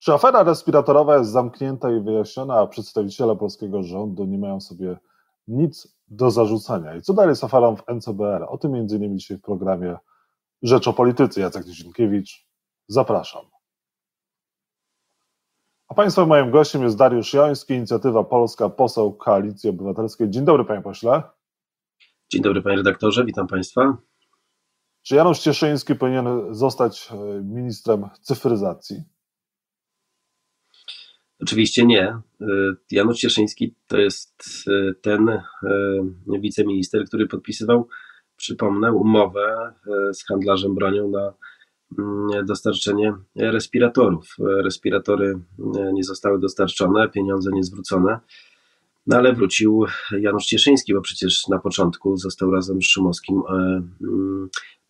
Czy afera respiratorowa jest zamknięta i wyjaśniona, a przedstawiciele polskiego rządu nie mają sobie nic do zarzucenia? I co dalej z aferą w NCBR? O tym między innymi dzisiaj w programie Rzecz o Polityce. Jacek Dzienkiewicz, zapraszam. A Państwa moim gościem jest Dariusz Joński, Inicjatywa Polska, poseł Koalicji Obywatelskiej. Dzień dobry, panie pośle. Dzień dobry, panie redaktorze, witam państwa. Czy Janusz Cieszyński powinien zostać e, ministrem cyfryzacji? Oczywiście nie. E, Janusz Cieszyński to jest e, ten wiceminister, który podpisywał, przypomnę, umowę z handlarzem bronią na mm, dostarczenie respiratorów. Respiratory nie zostały dostarczone, pieniądze nie zwrócone. No ale wrócił Janusz Cieszyński, bo przecież na początku został razem z Szumowskim mm,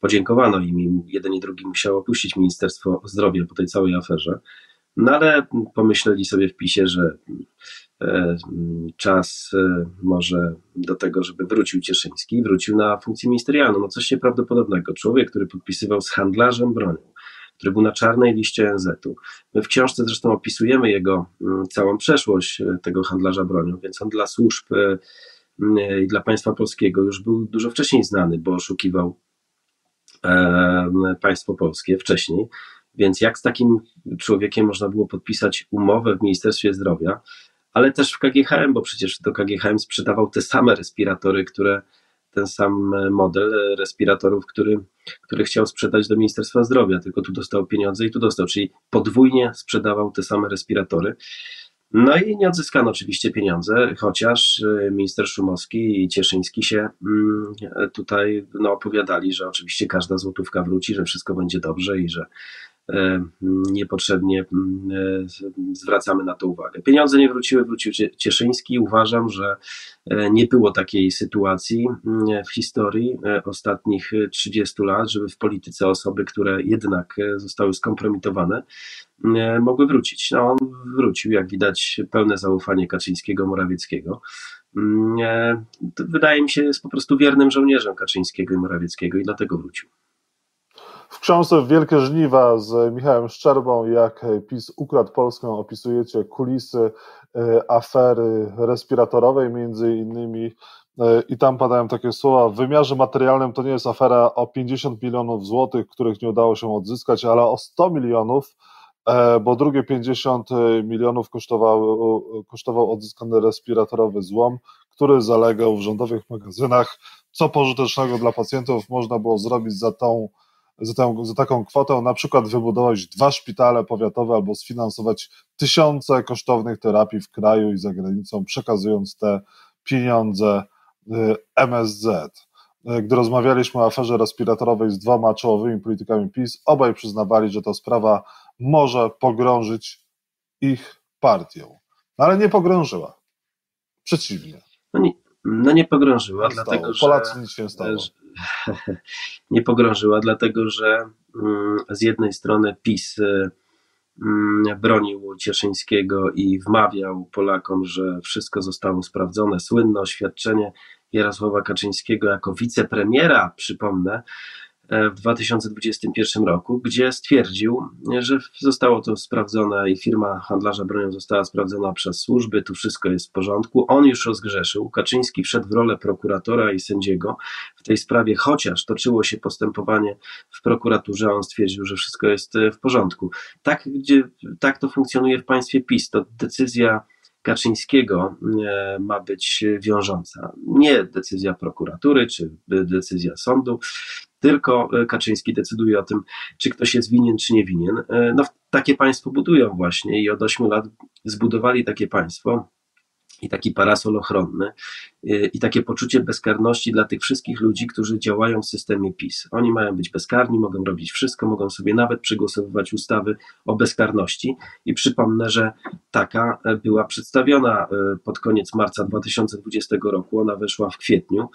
podziękowano im. Jeden i drugi musiał opuścić Ministerstwo Zdrowia po tej całej aferze. No ale pomyśleli sobie w PiSie, że e, czas e, może do tego, żeby wrócił Cieszyński, wrócił na funkcję ministerialną. No coś nieprawdopodobnego. Człowiek, który podpisywał z handlarzem bronią, który był na czarnej liście ONZ-u. My w książce zresztą opisujemy jego mm, całą przeszłość e, tego handlarza bronią, więc on dla służb i dla państwa polskiego już był dużo wcześniej znany, bo oszukiwał państwo polskie wcześniej. Więc jak z takim człowiekiem można było podpisać umowę w Ministerstwie Zdrowia, ale też w KGHM, bo przecież to KGHM sprzedawał te same respiratory, które ten sam model respiratorów, który, który chciał sprzedać do Ministerstwa Zdrowia, tylko tu dostał pieniądze i tu dostał, czyli podwójnie sprzedawał te same respiratory. No i nie odzyskano oczywiście pieniądze, chociaż y, minister Szumowski i Cieszyński się mm, tutaj no, opowiadali, że oczywiście każda złotówka wróci, że wszystko będzie dobrze i że E, niepotrzebnie e, zwracamy na to uwagę. Pieniądze nie wróciły, wrócił Cieszyński. Uważam, że e, nie było takiej sytuacji w historii ostatnich 30 lat, żeby w polityce osoby, które jednak zostały skompromitowane, mogły wrócić. No, on wrócił, jak widać, pełne zaufanie Kaczyńskiego, Morawieckiego. Wydaje mi się, jest po prostu wiernym żołnierzem Kaczyńskiego i Morawieckiego i dlatego wrócił. W książce Wielkie Żniwa z Michałem Szczerbą, jak PiS ukradł Polskę, opisujecie kulisy e, afery respiratorowej między innymi e, i tam padają takie słowa, w wymiarze materialnym to nie jest afera o 50 milionów złotych, których nie udało się odzyskać, ale o 100 milionów, e, bo drugie 50 milionów kosztował, kosztował odzyskany respiratorowy złom, który zalegał w rządowych magazynach. Co pożytecznego dla pacjentów można było zrobić za tą za, tę, za taką kwotę na przykład wybudować dwa szpitale powiatowe albo sfinansować tysiące kosztownych terapii w kraju i za granicą, przekazując te pieniądze y, MSZ. Y, gdy rozmawialiśmy o aferze respiratorowej z dwoma czołowymi politykami PiS, obaj przyznawali, że ta sprawa może pogrążyć ich partię. No ale nie pogrążyła. Przeciwnie. No nie, no nie pogrążyła, dlatego że. Polacy nic się nie stało. nie pogrążyła, dlatego że mm, z jednej strony PiS y, mm, bronił Cieszyńskiego i wmawiał Polakom, że wszystko zostało sprawdzone. Słynne oświadczenie Jarosława Kaczyńskiego jako wicepremiera, przypomnę, w 2021 roku, gdzie stwierdził, że zostało to sprawdzone i firma handlarza bronią została sprawdzona przez służby, tu wszystko jest w porządku. On już rozgrzeszył. Kaczyński wszedł w rolę prokuratora i sędziego w tej sprawie, chociaż toczyło się postępowanie w prokuraturze, on stwierdził, że wszystko jest w porządku. Tak, gdzie, tak to funkcjonuje w państwie PiS. To decyzja Kaczyńskiego e, ma być wiążąca. Nie decyzja prokuratury czy decyzja sądu, tylko e, Kaczyński decyduje o tym, czy ktoś jest winien, czy nie winien. E, no, takie państwo budują właśnie i od 8 lat zbudowali takie państwo i taki parasol ochronny y, i takie poczucie bezkarności dla tych wszystkich ludzi, którzy działają w systemie PiS. Oni mają być bezkarni, mogą robić wszystko, mogą sobie nawet przegłosowywać ustawy o bezkarności i przypomnę, że taka e, była przedstawiona e, pod koniec marca 2020 roku, ona weszła w kwietniu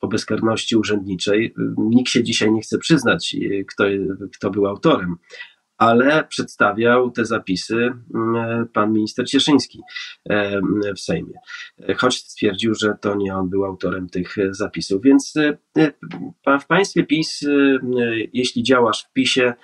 o bezkarności urzędniczej. Y, nikt się dzisiaj nie chce przyznać, y, kto, kto był autorem, ale przedstawiał te zapisy mm, pan minister Cieszyński w Sejmie, choć stwierdził, że to nie on był autorem tych zapisów. Więc e, w państwie PiS, e, jeśli działasz w PiSie,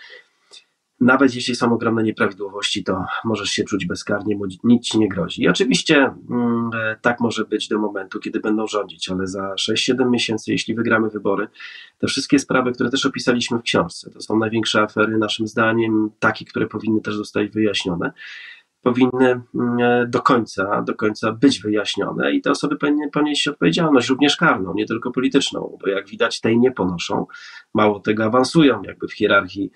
nawet jeśli są ogromne nieprawidłowości, to możesz się czuć bezkarnie, bo nic ci nie grozi. I oczywiście mm, tak może być do momentu, kiedy będą rządzić, ale za 6-7 miesięcy, jeśli wygramy wybory, te wszystkie sprawy, które też opisaliśmy w książce, to są największe afery, naszym zdaniem, takie, które powinny też zostać wyjaśnione powinny mm, do końca, do końca być wyjaśnione i te osoby powinny ponieść odpowiedzialność również karną, nie tylko polityczną, bo jak widać tej nie ponoszą, mało tego awansują jakby w hierarchii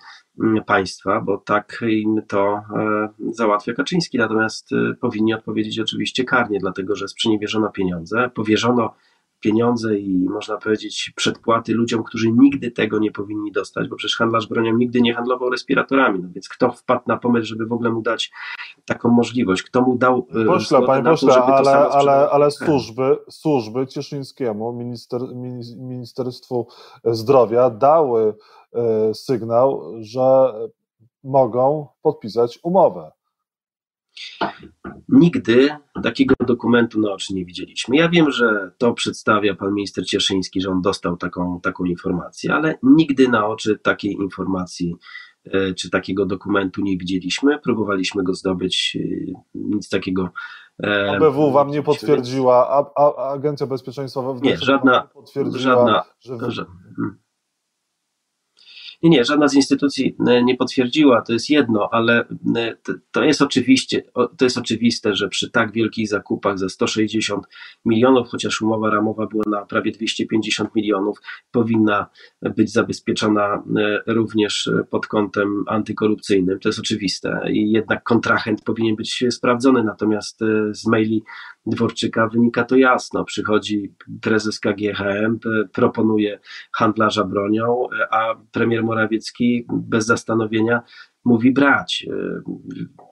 państwa, bo tak im to e, załatwia Kaczyński, natomiast e, powinni odpowiedzieć oczywiście karnie, dlatego że sprzeniewierzono pieniądze, powierzono pieniądze i można powiedzieć przedpłaty ludziom, którzy nigdy tego nie powinni dostać, bo przecież handlarz bronią nigdy nie handlował respiratorami, no więc kto wpadł na pomysł, żeby w ogóle mu dać taką możliwość? Kto mu dał e, Pośle, panie pośle, ale, ale, ale służby, służby Cieszyńskiemu, minister, Ministerstwu Zdrowia dały e, sygnał, że mogą podpisać umowę. Nigdy takiego dokumentu na oczy nie widzieliśmy. Ja wiem, że to przedstawia pan minister Cieszyński, że on dostał taką, taką informację, ale nigdy na oczy takiej informacji e, czy takiego dokumentu nie widzieliśmy. Próbowaliśmy go zdobyć, e, nic takiego. OBW wam nie potwierdziła, a, a Agencja Bezpieczeństwa Nie, żadna, potwierdziła, żadna, że. Wy... Hmm. Nie, nie, żadna z instytucji e, nie potwierdziła, to jest jedno, ale e, to jest oczywiście, to jest oczywiste, że przy tak wielkich zakupach za 160 milionów, chociaż umowa ramowa była na prawie 250 milionów, powinna być zabezpieczona e, również pod kątem antykorupcyjnym. To jest oczywiste i jednak kontrahent powinien być sprawdzony, natomiast z maili Dworczyka wynika to jasno. Przychodzi prezes KGHM, proponuje handlarza bronią, a premier Morawiecki bez zastanowienia mówi brać.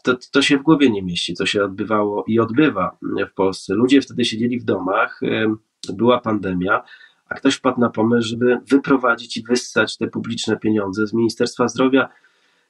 To, to się w głowie nie mieści, co się odbywało i odbywa w Polsce. Ludzie wtedy siedzieli w domach, była pandemia, a ktoś wpadł na pomysł, żeby wyprowadzić i wyssać te publiczne pieniądze z Ministerstwa Zdrowia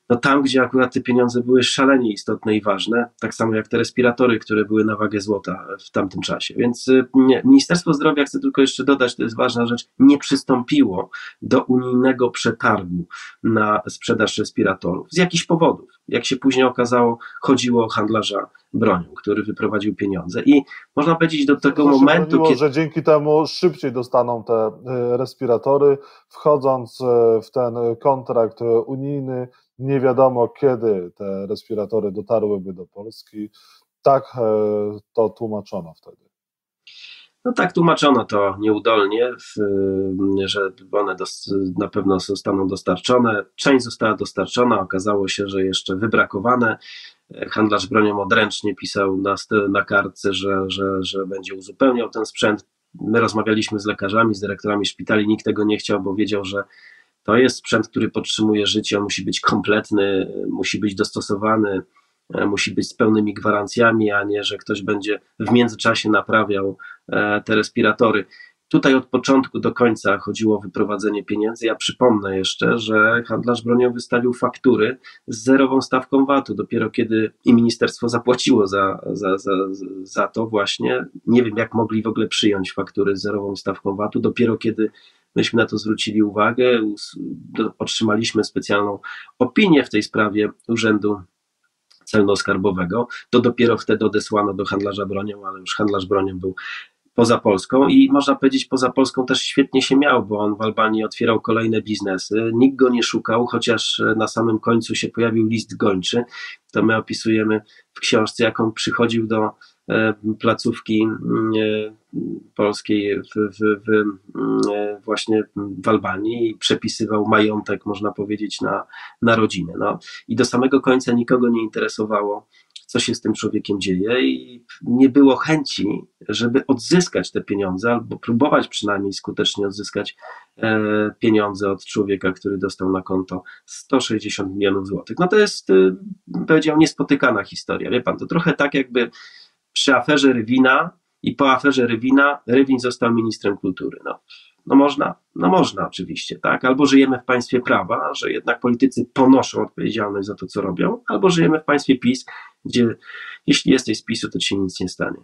no tam, gdzie akurat te pieniądze były szalenie istotne i ważne, tak samo jak te respiratory, które były na wagę złota w tamtym czasie. Więc y, nie, Ministerstwo Zdrowia, chcę tylko jeszcze dodać, to jest ważna rzecz, nie przystąpiło do unijnego przetargu na sprzedaż respiratorów z jakichś powodów. Jak się później okazało, chodziło o handlarza bronią, który wyprowadził pieniądze. I można powiedzieć do tego to momentu, chodziło, kiedy... że dzięki temu szybciej dostaną te y, respiratory, wchodząc y, w ten kontrakt unijny, nie wiadomo, kiedy te respiratory dotarłyby do Polski. Tak e, to tłumaczono wtedy. No tak, tłumaczono to nieudolnie, że one na pewno zostaną dostarczone. Część została dostarczona, okazało się, że jeszcze wybrakowane. Handlarz bronią odręcznie pisał na, na kartce, że, że, że będzie uzupełniał ten sprzęt. My rozmawialiśmy z lekarzami, z dyrektorami szpitali, nikt tego nie chciał, bo wiedział, że to jest sprzęt, który podtrzymuje życie, on musi być kompletny, musi być dostosowany, musi być z pełnymi gwarancjami, a nie, że ktoś będzie w międzyczasie naprawiał e, te respiratory. Tutaj od początku do końca chodziło o wyprowadzenie pieniędzy. Ja przypomnę jeszcze, że handlarz bronią wystawił faktury z zerową stawką VAT-u. Dopiero kiedy i ministerstwo zapłaciło za, za, za, za to właśnie, nie wiem jak mogli w ogóle przyjąć faktury z zerową stawką VAT-u, dopiero kiedy Myśmy na to zwrócili uwagę, otrzymaliśmy specjalną opinię w tej sprawie Urzędu Celno-Skarbowego. To dopiero wtedy odesłano do handlarza bronią, ale już handlarz bronią był poza Polską i można powiedzieć poza Polską też świetnie się miał, bo on w Albanii otwierał kolejne biznesy, nikt go nie szukał, chociaż na samym końcu się pojawił list gończy, to my opisujemy w książce, jak on przychodził do placówki mm, e, polskiej w, w, w, mm, e, właśnie w Albanii i przepisywał majątek, można powiedzieć, na, na rodzinę. No. I do samego końca nikogo nie interesowało, co się z tym człowiekiem dzieje, i nie było chęci, żeby odzyskać te pieniądze, albo próbować przynajmniej skutecznie odzyskać pieniądze od człowieka, który dostał na konto 160 milionów złotych. No to jest, powiedział, niespotykana historia. Wie pan, to trochę tak, jakby przy aferze Rywina i po aferze Rywina Rywin został ministrem kultury. No, no można, no można oczywiście, tak? Albo żyjemy w państwie prawa, że jednak politycy ponoszą odpowiedzialność za to, co robią, albo żyjemy w państwie PiS, gdzie jeśli jesteś z PiSu, to ci nic nie stanie.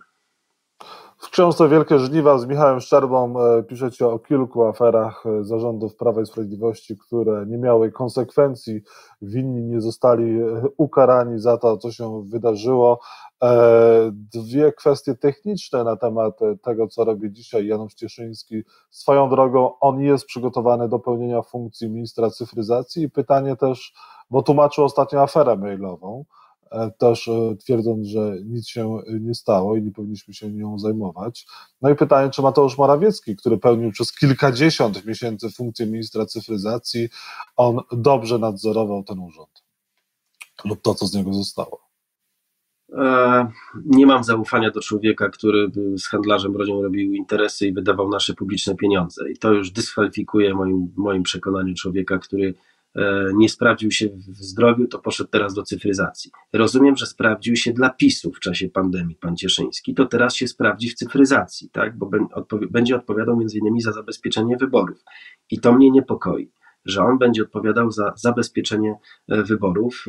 W książce Wielkie Żniwa z Michałem Szczerbą e, piszecie o kilku aferach e, zarządów Prawa i Sprawiedliwości, które nie miały konsekwencji, winni nie zostali e, ukarani za to, co się wydarzyło. Dwie kwestie techniczne na temat tego, co robi dzisiaj Janusz Cieszyński. Swoją drogą, on jest przygotowany do pełnienia funkcji ministra cyfryzacji i pytanie też, bo tłumaczył ostatnio aferę mailową, też e, twierdząc, że nic się nie stało i nie powinniśmy się nią zajmować. No i pytanie, czy Mateusz Morawiecki, który pełnił przez kilkadziesiąt miesięcy funkcję ministra cyfryzacji, on dobrze nadzorował ten urząd lub to, co z niego zostało? E, nie mam zaufania do człowieka, który z handlarzem bronią robił interesy i wydawał nasze publiczne pieniądze. I to już dyskwalifikuje moim, moim przekonaniu człowieka, który E, nie sprawdził się w zdrowiu, to poszedł teraz do cyfryzacji. Rozumiem, że sprawdził się dla PiSu w czasie pandemii, pan Cieszyński, to teraz się sprawdzi w cyfryzacji, tak? bo będzie odpowiadał między innymi za zabezpieczenie wyborów. I to mnie niepokoi, że on będzie odpowiadał za zabezpieczenie e, wyborów,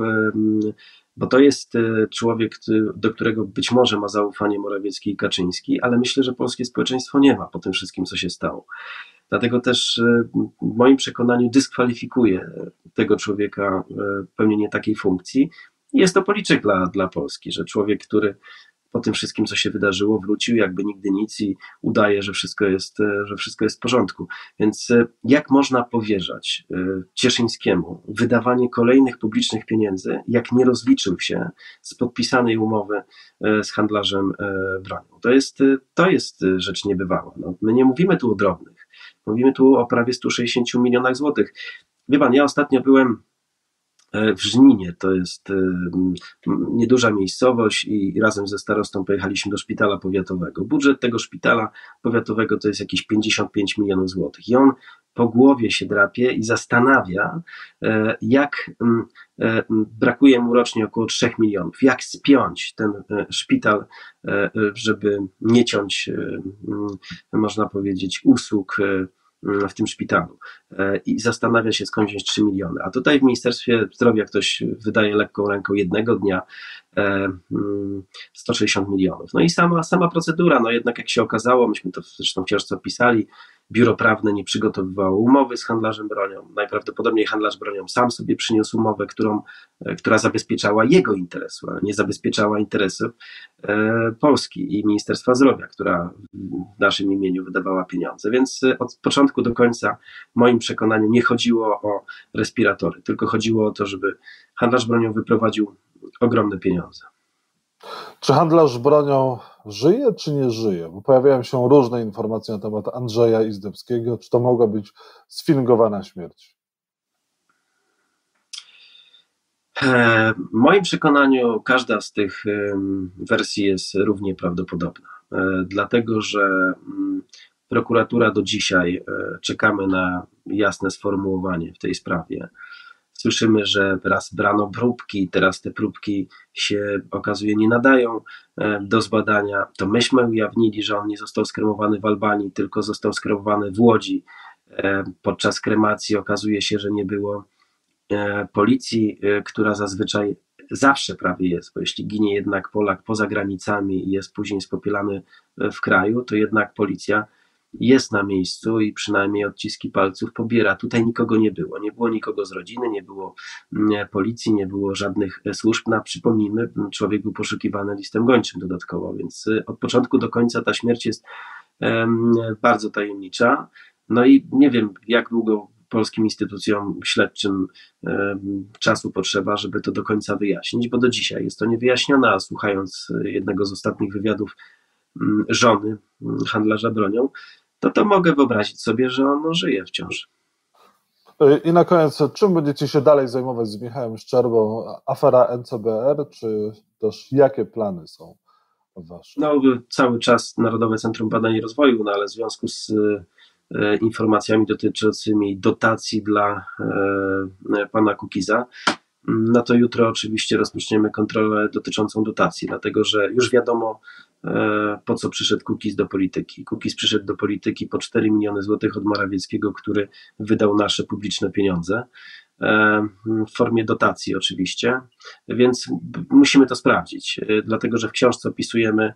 bo to jest e, człowiek, do którego być może ma zaufanie Morawiecki i Kaczyński, ale myślę, że polskie społeczeństwo nie ma po tym wszystkim, co się stało. Dlatego też e, w moim przekonaniu dyskwalifikuje tego człowieka e, pełnienie takiej funkcji. Jest to policzek dla, dla Polski, że człowiek, który po tym wszystkim, co się wydarzyło, wrócił jakby nigdy nic i udaje, że wszystko jest, e, że wszystko jest w porządku. Więc jak można powierzać Cieszyńskiemu wydawanie kolejnych publicznych pieniędzy, jak nie rozliczył się z podpisanej umowy z handlarzem bronią? To jest, to jest rzecz niebywała. No, my nie mówimy tu o drobnych. Mówimy tu o prawie 160 milionach złotych. Wie pan, ja ostatnio byłem w Żninie, to jest e, nieduża miejscowość i razem ze starostą pojechaliśmy do szpitala powiatowego. Budżet tego szpitala powiatowego to jest jakieś 55 milionów złotych i on po głowie się drapie i zastanawia, e, jak brakuje mu rocznie około 3 milionów, jak spiąć ten szpital, żeby nie ciąć, można powiedzieć, usług w tym szpitalu e, i zastanawia się skąd wziąć 3 miliony. A tutaj w Ministerstwie Zdrowia ktoś wydaje lekką ręką jednego dnia 160 e, mm, milionów. No i sama, sama procedura, no jednak jak się okazało, myśmy to zresztą w książce opisali, biuro prawne nie przygotowywało umowy z handlarzem bronią. Najprawdopodobniej handlarz bronią sam sobie przyniósł umowę, którą, e, która zabezpieczała jego interesu, ale nie zabezpieczała interesów e, Polski i Ministerstwa Zdrowia, która w naszym imieniu wydawała pieniądze. Więc e, od początku do końca, w moim przekonaniu, nie chodziło o respiratory, tylko chodziło o to, żeby handlarz bronią wyprowadził ogromne pieniądze. Czy handlarz bronią żyje, czy nie żyje? Bo pojawiają się różne informacje na temat Andrzeja Izdebskiego. Czy to mogła być sfingowana śmierć? E, w moim przekonaniu każda z tych wersji jest równie prawdopodobna, e, dlatego że mm, prokuratura do dzisiaj e, czekamy na jasne sformułowanie w tej sprawie. Słyszymy, że raz brano próbki, teraz te próbki się okazuje nie nadają e, do zbadania. To myśmy ujawnili, że on nie został skremowany w Albanii, tylko został skremowany w Łodzi. E, podczas kremacji okazuje się, że nie było e, policji, która zazwyczaj zawsze prawie jest, bo jeśli ginie jednak Polak poza granicami i jest później spopielany w kraju, to jednak policja jest na miejscu i przynajmniej odciski palców pobiera. Tutaj nikogo nie było. Nie było nikogo z rodziny, nie było mm, policji, nie było żadnych e, służb. Na przypomnijmy, człowiek był poszukiwany listem gończym dodatkowo, więc e, od początku do końca ta śmierć jest bardzo tajemnicza. No i nie wiem, jak długo polskim instytucjom śledczym czasu potrzeba, żeby to do końca wyjaśnić, bo do dzisiaj jest to niewyjaśnione, a słuchając e, jednego z ostatnich wywiadów mm, żony mm, handlarza bronią, to to mogę wyobrazić sobie, że on żyje wciąż. I na koniec, czym będziecie się dalej zajmować z Michałem Szczerbą? Afera NCBR, czy też jakie plany są wasze? No, cały czas Narodowe Centrum Badań i Rozwoju, no ale w związku z e, informacjami dotyczącymi dotacji dla e, pana Kukiza, no to jutro oczywiście rozpoczniemy kontrolę dotyczącą dotacji, dlatego że już wiadomo, E, po co przyszedł Kukiz do polityki. Kukiz przyszedł do polityki po 4 miliony złotych od Morawieckiego, który wydał nasze publiczne pieniądze e, w formie dotacji oczywiście, więc musimy to sprawdzić, e, dlatego że w książce opisujemy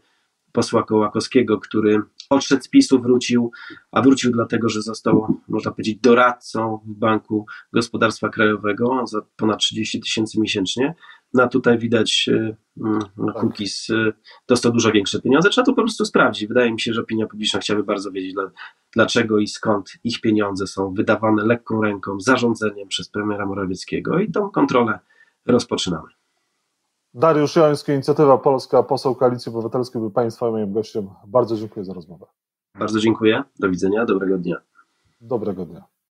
posła Kołakowskiego, który odszedł z PiSu, wrócił, a wrócił dlatego, że został, można powiedzieć, doradcą w Banku Gospodarstwa Krajowego za ponad 30 tysięcy miesięcznie. No a tutaj widać, e, mm, no, Kukiz e, dostał dużo większe pieniądze. Trzeba to po prostu sprawdzić. Wydaje mi się, że opinia publiczna chciałaby bardzo wiedzieć, dlaczego i skąd ich pieniądze są wydawane lekką ręką, zarządzeniem przez premiera Morawieckiego i tą kontrolę rozpoczynamy. Dariusz Joński, Inicjatywa Polska, poseł Koalicji Obywatelskiej, był Państwa moim gościem. Bardzo dziękuję za rozmowę. Bardzo dziękuję. Do widzenia. Dobrego dnia. Dobrego dnia.